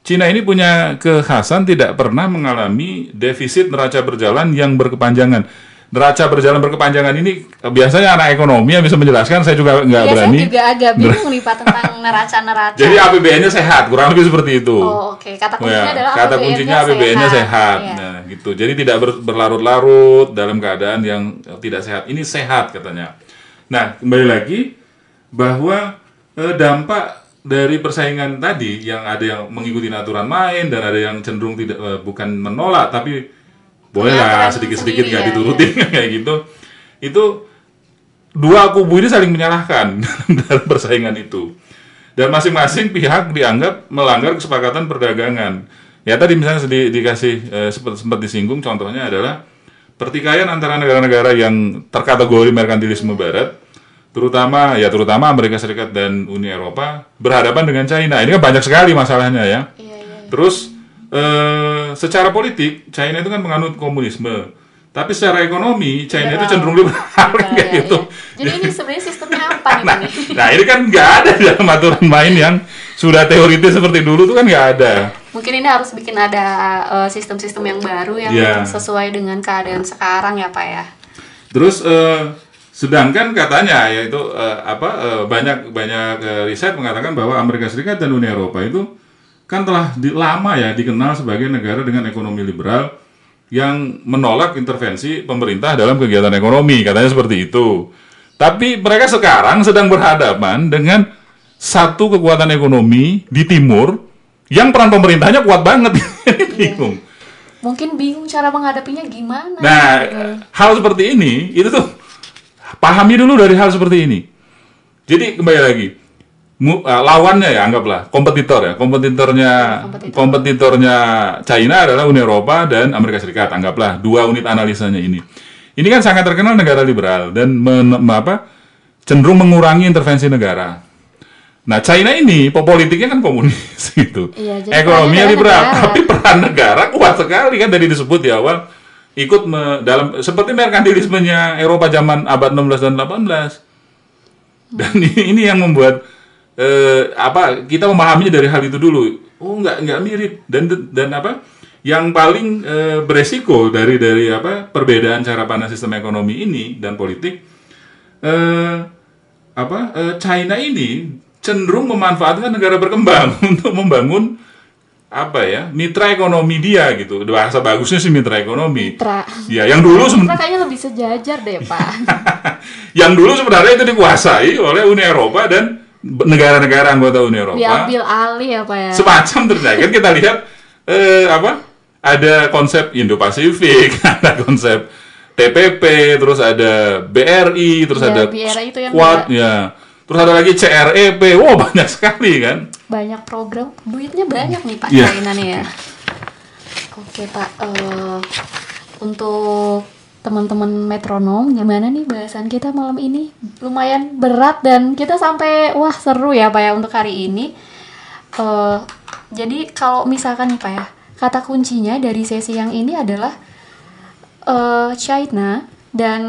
Cina ini punya kekhasan tidak pernah mengalami defisit neraca berjalan yang berkepanjangan. Neraca berjalan berkepanjangan ini biasanya anak ekonomi yang bisa menjelaskan. Saya juga nggak Iya, saya berani. juga agak bingung nih Pak tentang neraca-neraca. Jadi APBN-nya sehat, kurang lebih seperti itu. Oh, oke. Kata Oh kuncinya ya, adalah kata kuncinya APBN-nya sehat. Iya. Nah, gitu. Jadi tidak ber- berlarut-larut dalam keadaan yang tidak sehat. Ini sehat katanya. Nah, kembali lagi bahwa eh, dampak dari persaingan tadi yang ada yang mengikuti aturan main dan ada yang cenderung tidak eh, bukan menolak tapi bolehlah aturan sedikit-sedikit sendiri nggak ya, diturutin kayak gitu. Itu dua kubu ini saling menyalahkan dalam persaingan itu. Dan masing-masing pihak dianggap melanggar kesepakatan perdagangan. Ya tadi misalnya di, dikasih eh, sempat, sempat disinggung contohnya adalah pertikaian antara negara-negara yang terkategori merkantilisme barat, terutama ya terutama Amerika Serikat dan Uni Eropa berhadapan dengan China. Ini kan banyak sekali masalahnya ya. Terus eh, secara politik China itu kan menganut komunisme. Tapi secara ekonomi China itu cenderung liberal kayak Iya, gitu. Jadi ini sebenarnya sistemnya apa nih? Nah, nih? nah ini kan nggak ada dalam aturan main yang sudah teoritis seperti dulu tuh kan nggak ada. Mungkin ini harus bikin ada eh, sistem-sistem yang baru yang Iya. sesuai dengan keadaan sekarang ya Pak ya. Terus eh, sedangkan katanya yaitu eh, apa eh, banyak banyak eh, riset mengatakan bahwa Amerika Serikat dan Uni Eropa itu kan telah di- lama ya dikenal sebagai negara dengan ekonomi liberal yang menolak intervensi pemerintah dalam kegiatan ekonomi katanya seperti itu. Tapi mereka sekarang sedang berhadapan dengan satu kekuatan ekonomi di timur yang peran pemerintahnya kuat banget. Bingung. Mungkin bingung cara menghadapinya gimana. Nah, hal seperti ini itu tuh pahami dulu dari hal seperti ini. Jadi kembali lagi, mu- uh, lawannya ya anggaplah kompetitor ya, kompetitornya Kompetitor. kompetitornya China adalah Uni Eropa dan Amerika Serikat. Anggaplah dua unit analisanya ini. Ini kan sangat terkenal negara liberal dan men- me- apa cenderung mengurangi intervensi negara. Nah, China ini politiknya kan komunis gitu. Iya, Ekonominya liberal, negara. tapi peran negara kuat sekali kan tadi disebut di awal ikut me- dalam seperti merkantilismenya Eropa zaman abad 16 dan 18. Dan ini, ini yang membuat eh, apa kita memahaminya dari hal itu dulu. Oh, nggak nggak mirip dan dan apa? Yang paling eh, beresiko dari dari apa perbedaan cara pandang sistem ekonomi ini dan politik eh, apa eh, China ini cenderung memanfaatkan negara berkembang untuk membangun apa ya mitra ekonomi dia gitu bahasa bagusnya sih mitra ekonomi Mitra. ya yang dulu sebenarnya kayaknya lebih sejajar deh Pak. yang dulu sebenarnya itu dikuasai oleh Uni Eropa dan negara-negara anggota Uni Eropa. Diambil alih ya Pak ya. semacam terjadi. Kan kita lihat eh, apa? Ada konsep Indo-Pasifik ada konsep TPP terus ada BRI terus Iya, ada BRI itu yang Quad nggak- ya. Terus ada lagi CREP wow banyak sekali kan? Banyak program. Duitnya banyak nih Pak nih ya. Oke Pak eh, untuk teman-teman metronom gimana nih bahasan kita malam ini lumayan berat dan kita sampai wah seru ya Pak ya untuk hari ini Eh, jadi kalau misalkan nih Pak ya kata kuncinya dari sesi yang ini adalah eh, China dan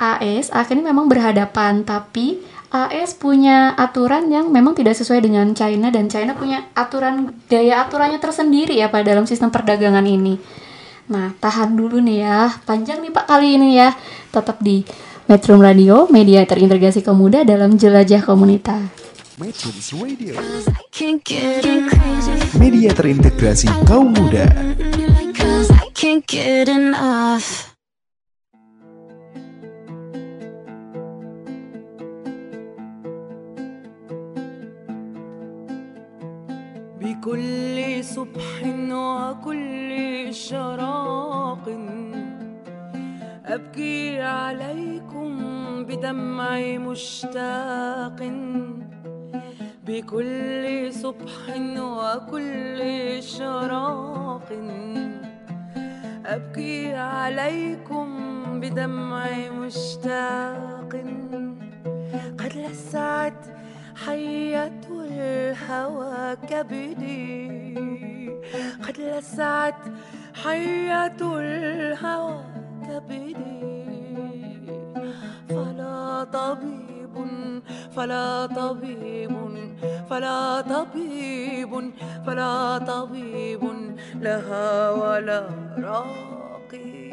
AS akhirnya memang berhadapan tapi AS punya aturan yang memang tidak sesuai dengan China dan China punya aturan gaya aturannya tersendiri ya Pak dalam sistem perdagangan ini. Nah, tahan dulu nih ya. Panjang nih Pak kali ini ya. Tetap di Metro Radio, media terintegrasi kaum muda dalam jelajah komunitas. Metrums Radio, media terintegrasi kaum muda. صبح وكل شراق. أبكي عليكم بدمع مشتاق. بكل صبح وكل شراق. أبكي عليكم بدمع مشتاق. قد لسعت حية الهوى كبدي. قد لسعت حية الهوى كبدي فلا طبيب فلا طبيب فلا طبيب فلا طبيب لها ولا راقي.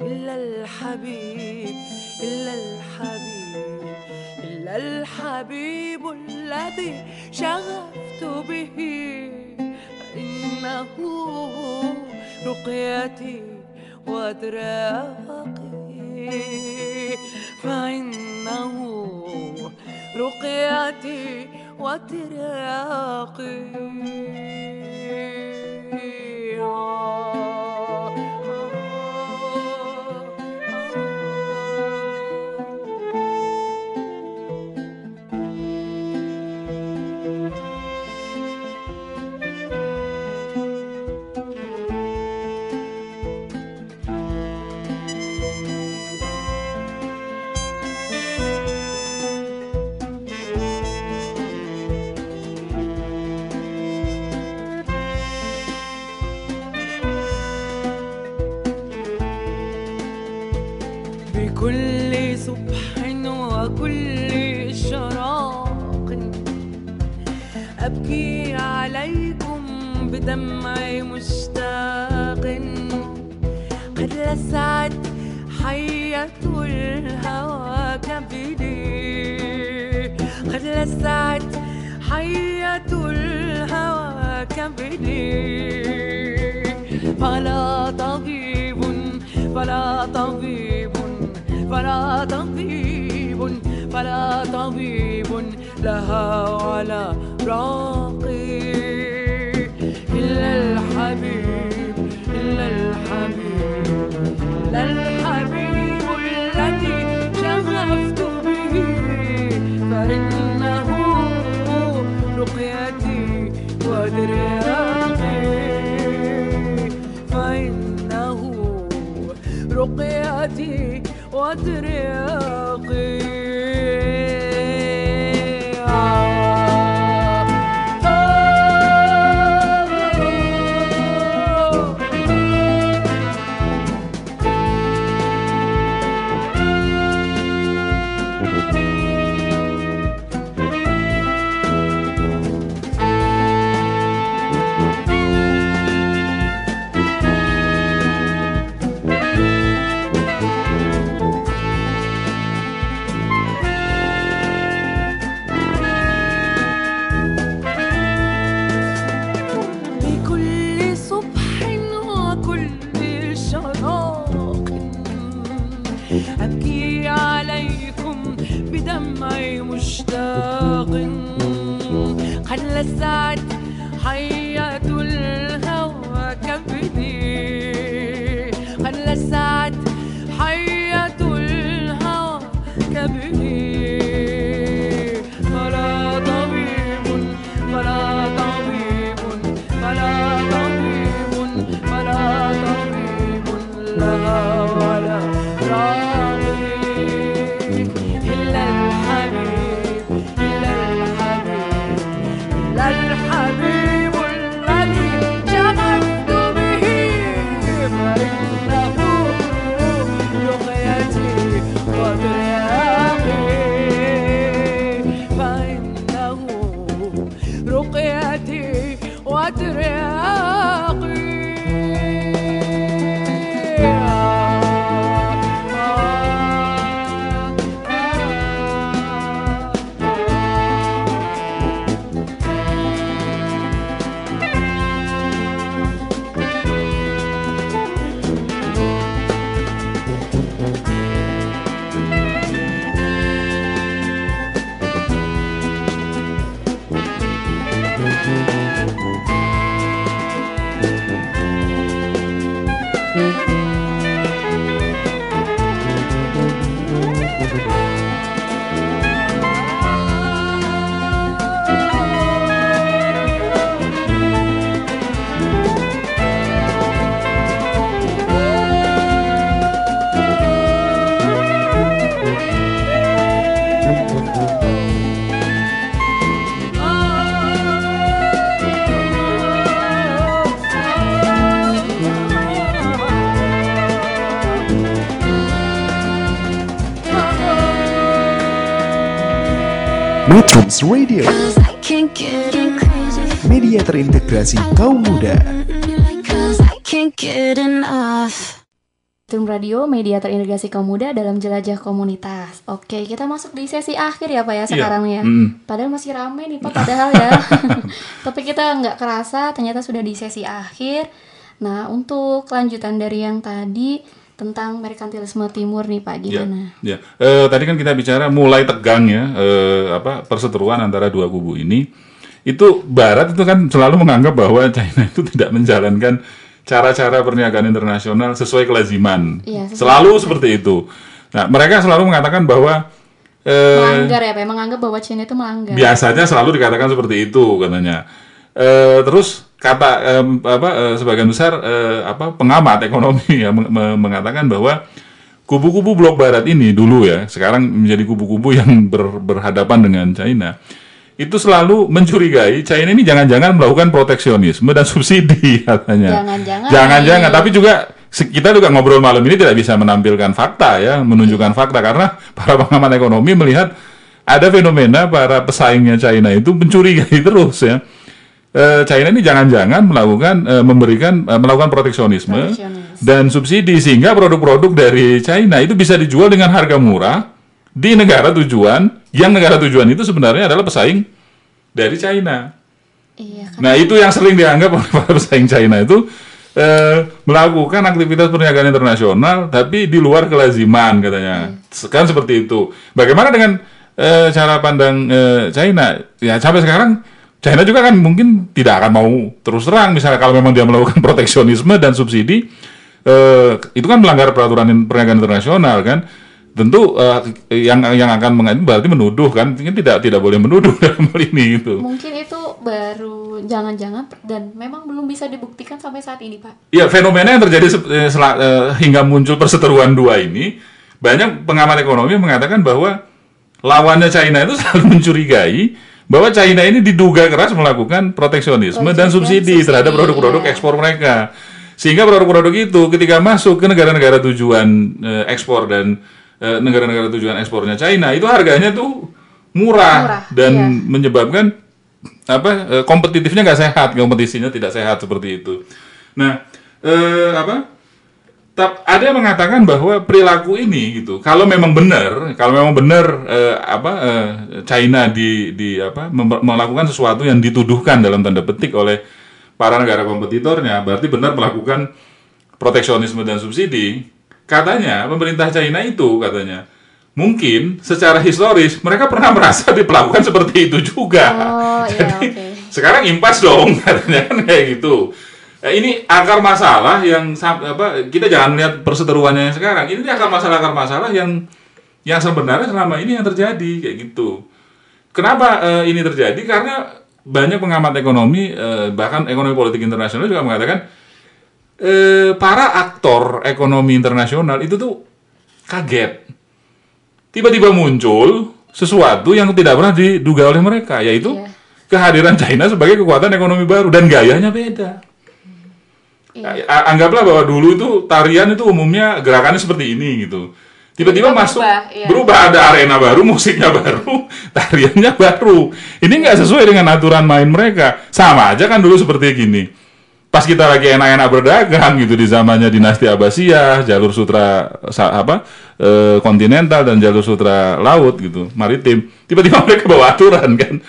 إلا الحبيب إلا الحبيب إلا الحبيب الذي شغفت به. إنه رقيتي وإدراقي فإنه رقيتي وإدراقي. Oh Metrums Radio, media terintegrasi kaum muda. Trum Radio, media terintegrasi kaum muda dalam jelajah komunitas. Oke, kita masuk di sesi akhir ya Pak ya sekarang ya. mm. Padahal masih rame nih Pak, padahal ya. Tapi kita nggak kerasa, ternyata sudah di sesi akhir. Nah, untuk kelanjutan dari yang tadi tentang merkantilisme timur nih Pak, Ya, gimana? ya. Eh, tadi kan kita bicara mulai tegang ya, eh, apa perseteruan antara dua kubu ini. Itu Barat itu kan selalu menganggap bahwa China itu tidak menjalankan cara-cara perniagaan internasional sesuai kelaziman. Iya, sesuai- selalu seperti itu. Nah, mereka selalu mengatakan bahwa eh, Melanggar ya Pak, menganggap bahwa China itu melanggar. biasanya selalu dikatakan seperti itu katanya. Eh, terus kata em, apa eh, sebagian besar eh, apa pengamat ekonomi ya meng- me- mengatakan bahwa kubu-kubu blok barat ini dulu ya sekarang menjadi kubu-kubu yang ber- berhadapan dengan China itu selalu mencurigai China ini jangan-jangan melakukan proteksionisme dan subsidi katanya. Jangan-jangan Jangan-jangan tapi juga kita juga ngobrol malam ini tidak bisa menampilkan fakta ya, menunjukkan fakta karena para pengamat ekonomi melihat ada fenomena para pesaingnya China itu mencurigai terus ya. Eh, China ini jangan-jangan melakukan eh, memberikan eh, melakukan proteksionisme Proteksionis. dan subsidi sehingga produk-produk dari China itu bisa dijual dengan harga murah di negara tujuan yang negara tujuan itu sebenarnya adalah pesaing dari China. Iya kan. Nah itu yang sering dianggap oleh para pesaing China itu eh, melakukan aktivitas perniagaan internasional tapi di luar kelaziman katanya. Sekarang seperti itu. Bagaimana dengan eh, cara pandang eh, China? Ya sampai sekarang China juga kan mungkin tidak akan mau terus terang misalnya kalau memang dia melakukan proteksionisme dan subsidi eh, itu kan melanggar peraturan perniagaan internasional kan. Tentu eh, yang yang akan mengajukan berarti menuduh kan ini tidak tidak boleh menuduh dalam hal ini gitu. Mungkin itu baru jangan-jangan dan memang belum bisa dibuktikan sampai saat ini, Pak. Ya fenomena yang terjadi eh, sela- eh, hingga muncul perseteruan dua ini banyak pengamat ekonomi mengatakan bahwa lawannya China itu selalu mencurigai bahwa China ini diduga keras melakukan proteksionisme dan subsidi, subsidi, terhadap produk-produk iya. ekspor mereka. Sehingga produk-produk itu ketika masuk ke negara-negara tujuan eh, ekspor dan eh, negara-negara tujuan ekspornya China itu harganya tuh murah, Murah, dan iya. menyebabkan apa eh, kompetitifnya nggak sehat, kompetisinya tidak sehat seperti itu. Nah, eh, apa? Tap, ada yang mengatakan bahwa perilaku ini gitu, kalau memang benar, kalau memang benar eh, apa eh, China di di apa melakukan sesuatu yang dituduhkan dalam tanda petik oleh para negara kompetitornya, berarti benar melakukan proteksionisme dan subsidi. Katanya pemerintah China itu katanya mungkin secara historis mereka pernah merasa diperlakukan seperti itu juga. Oh, iya, Jadi oke. sekarang impas dong katanya kan kayak gitu. Eh, ini akar masalah yang apa kita jangan lihat perseteruannya yang sekarang. Ini akar masalah akar masalah yang yang sebenarnya selama ini yang terjadi kayak gitu. Kenapa eh, ini terjadi? Karena banyak pengamat ekonomi eh, bahkan ekonomi politik internasional juga mengatakan eh, para aktor ekonomi internasional itu tuh kaget. Tiba-tiba muncul sesuatu yang tidak pernah diduga oleh mereka, yaitu Iya. kehadiran China sebagai kekuatan ekonomi baru dan gayanya beda. Iya. Anggaplah bahwa dulu itu tarian itu umumnya gerakannya seperti ini gitu. Tiba-tiba masuk berubah, iya. berubah ada arena baru, musiknya baru, tariannya baru. Ini nggak sesuai dengan aturan main mereka. Sama aja kan dulu seperti gini. Pas kita lagi enak-enak berdagang gitu di zamannya dinasti Abbasiyah, jalur sutra apa eh, kontinental dan jalur sutra laut gitu, maritim. Tiba-tiba mereka bawa aturan kan.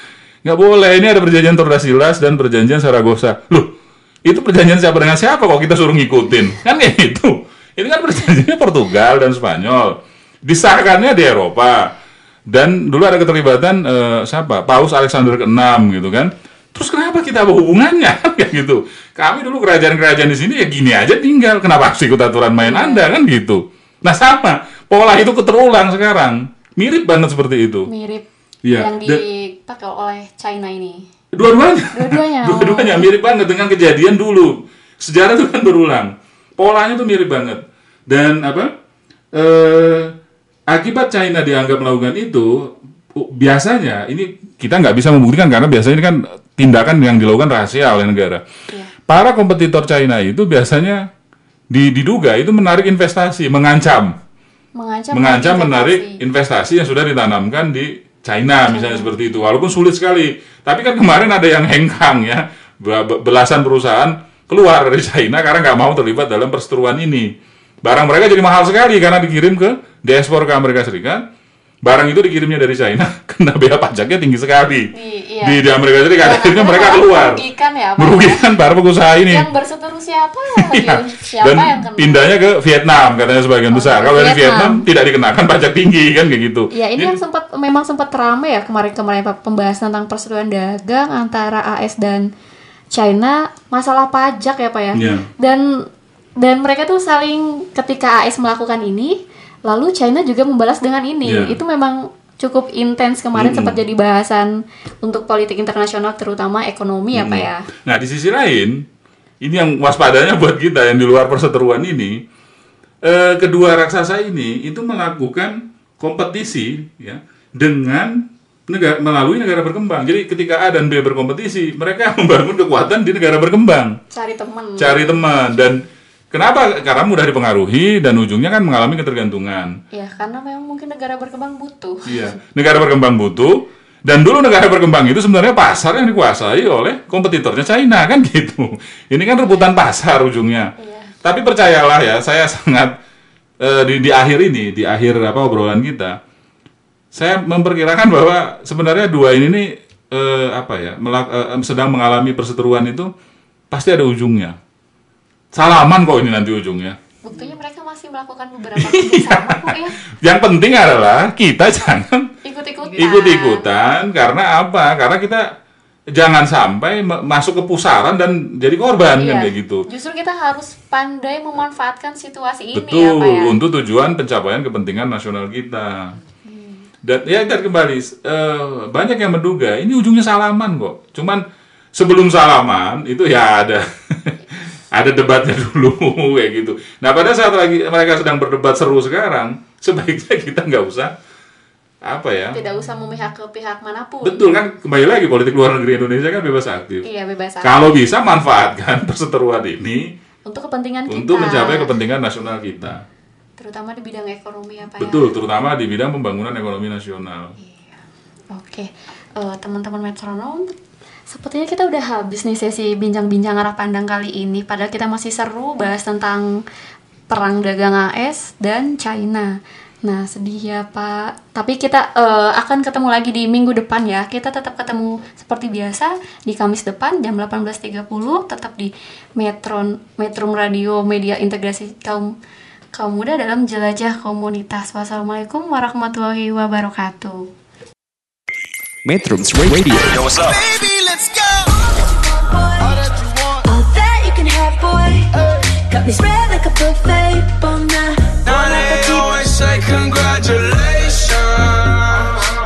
Nggak boleh, ini ada perjanjian Tordesillas dan perjanjian Saragossa. Loh, itu perjanjian siapa dengan siapa kok kita suruh ngikutin? Kan kayak gitu. Ini kan perjanjiannya Portugal dan Spanyol. Disahkannya di Eropa. Dan dulu ada keterlibatan eh, siapa? Paus Alexander ke-6 gitu kan. Terus kenapa kita apa hubungannya kayak gitu? Kami dulu kerajaan-kerajaan di sini ya gini aja tinggal. Kenapa harus ikut aturan main Anda kan gitu? Nah sama, pola itu keterulang sekarang. Mirip banget seperti itu. Mirip Iya, yang dipakai oleh China ini. Dua-duanya. Dua-duanya. Dua-duanya mirip banget dengan kejadian dulu. Sejarah itu kan berulang. Polanya tuh mirip banget. Dan apa? Eh akibat China dianggap melakukan itu biasanya ini kita nggak bisa membuktikan karena biasanya ini kan tindakan yang dilakukan rahasia oleh negara. Iya. Para kompetitor China itu biasanya di- diduga itu menarik investasi, mengancam Mengancam, mengancam investasi. menarik investasi yang sudah ditanamkan di China misalnya seperti itu. Walaupun sulit sekali. Tapi kan kemarin ada yang hengkang ya. Be- be- belasan perusahaan keluar dari China karena nggak mau terlibat dalam perseteruan ini. Barang mereka jadi mahal sekali karena dikirim ke diekspor ke Amerika Serikat barang itu dikirimnya dari China kena bea pajaknya tinggi sekali Di- iya. di, di Amerika Serikat Ya, akhirnya mereka keluar merugikan ya, merugikan para pengusaha ini Yang berseteru siapa? Iya. siapa dan yang kena? pindahnya ke Vietnam katanya sebagian besar. ke Kalau dari Vietnam. Tidak dikenakan pajak tinggi kan kayak gitu. Ya ini yang sempat memang sempat ramai ya kemarin-kemarin pembahasan tentang perseteruan dagang antara AS dan China masalah pajak ya Pak ya. Iya. Dan dan mereka tuh saling ketika AS melakukan ini lalu China juga membalas dengan ini. Iya. Itu memang cukup intens kemarin sempat jadi bahasan untuk politik internasional terutama ekonomi ya Pak ya. Nah di sisi lain, ini yang waspadanya buat kita yang di luar perseteruan ini, eh, kedua raksasa ini itu melakukan kompetisi ya dengan negara melalui negara berkembang. Jadi ketika A dan B berkompetisi, mereka membangun kekuatan di negara berkembang. Cari teman. cari teman dan Kenapa? Karena mudah dipengaruhi dan ujungnya kan mengalami ketergantungan. Ya, karena memang mungkin negara berkembang butuh. Iya, negara berkembang butuh dan dulu negara berkembang itu sebenarnya pasar yang dikuasai oleh kompetitornya China kan gitu. Ini kan rebutan pasar ujungnya. Tapi percayalah ya, saya sangat eh, di, di akhir ini, di akhir apa obrolan kita, saya memperkirakan bahwa sebenarnya dua ini nih eh, apa ya, melak- eh, sedang mengalami perseteruan itu pasti ada ujungnya. Salaman kok ini nanti ujungnya. Buktinya mereka masih melakukan beberapa kok ya. Yang penting adalah kita jangan Ikut-ikutan. ikut-ikutan karena apa? Karena kita jangan sampai ma- masuk ke pusaran dan jadi korban kan Iya. kayak gitu. Justru kita harus pandai memanfaatkan situasi ini Betul, ya, Pak ya. untuk tujuan pencapaian kepentingan nasional kita. Dan ya dan kembali eh, banyak yang menduga ini ujungnya salaman kok. Cuman sebelum salaman itu ya ada ada debatnya dulu kayak gitu. Nah pada saat lagi mereka sedang berdebat seru sekarang, sebaiknya kita nggak usah apa ya? Tidak usah memihak ke pihak mana pun. Betul kan kembali lagi politik luar negeri Indonesia kan bebas aktif. Iya, bebas aktif. Kalau bisa manfaatkan perseteruan ini Untuk kepentingan kita. untuk mencapai kepentingan nasional kita. Terutama di bidang ekonomi Pak ya. Betul, terutama di bidang pembangunan ekonomi nasional. Oke, Eh, teman-teman metronom, sepertinya kita udah habis nih sesi bincang-bincang arah pandang kali ini. Padahal kita masih seru bahas tentang perang dagang AS dan China. Nah, sedih ya Pak. Tapi kita eh, akan ketemu lagi di minggu depan ya. Kita tetap ketemu seperti biasa di Kamis depan jam 18.30 tetap di Metron Metrum Radio Media Integrasi Kaum Kaum Muda dalam Jelajah Komunitas. Wassalamualaikum warahmatullahi wabarakatuh. Metrums Radio All boy. Got me spread like a buffet, bon now. Now they always say congratulations.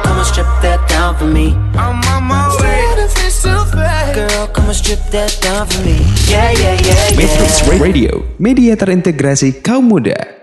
Come and strip that down for me. I'm on my way. Girl, come and strip that down for me. Yeah, yeah, yeah, yeah. Metrums Radio Media terintegrasi kaum muda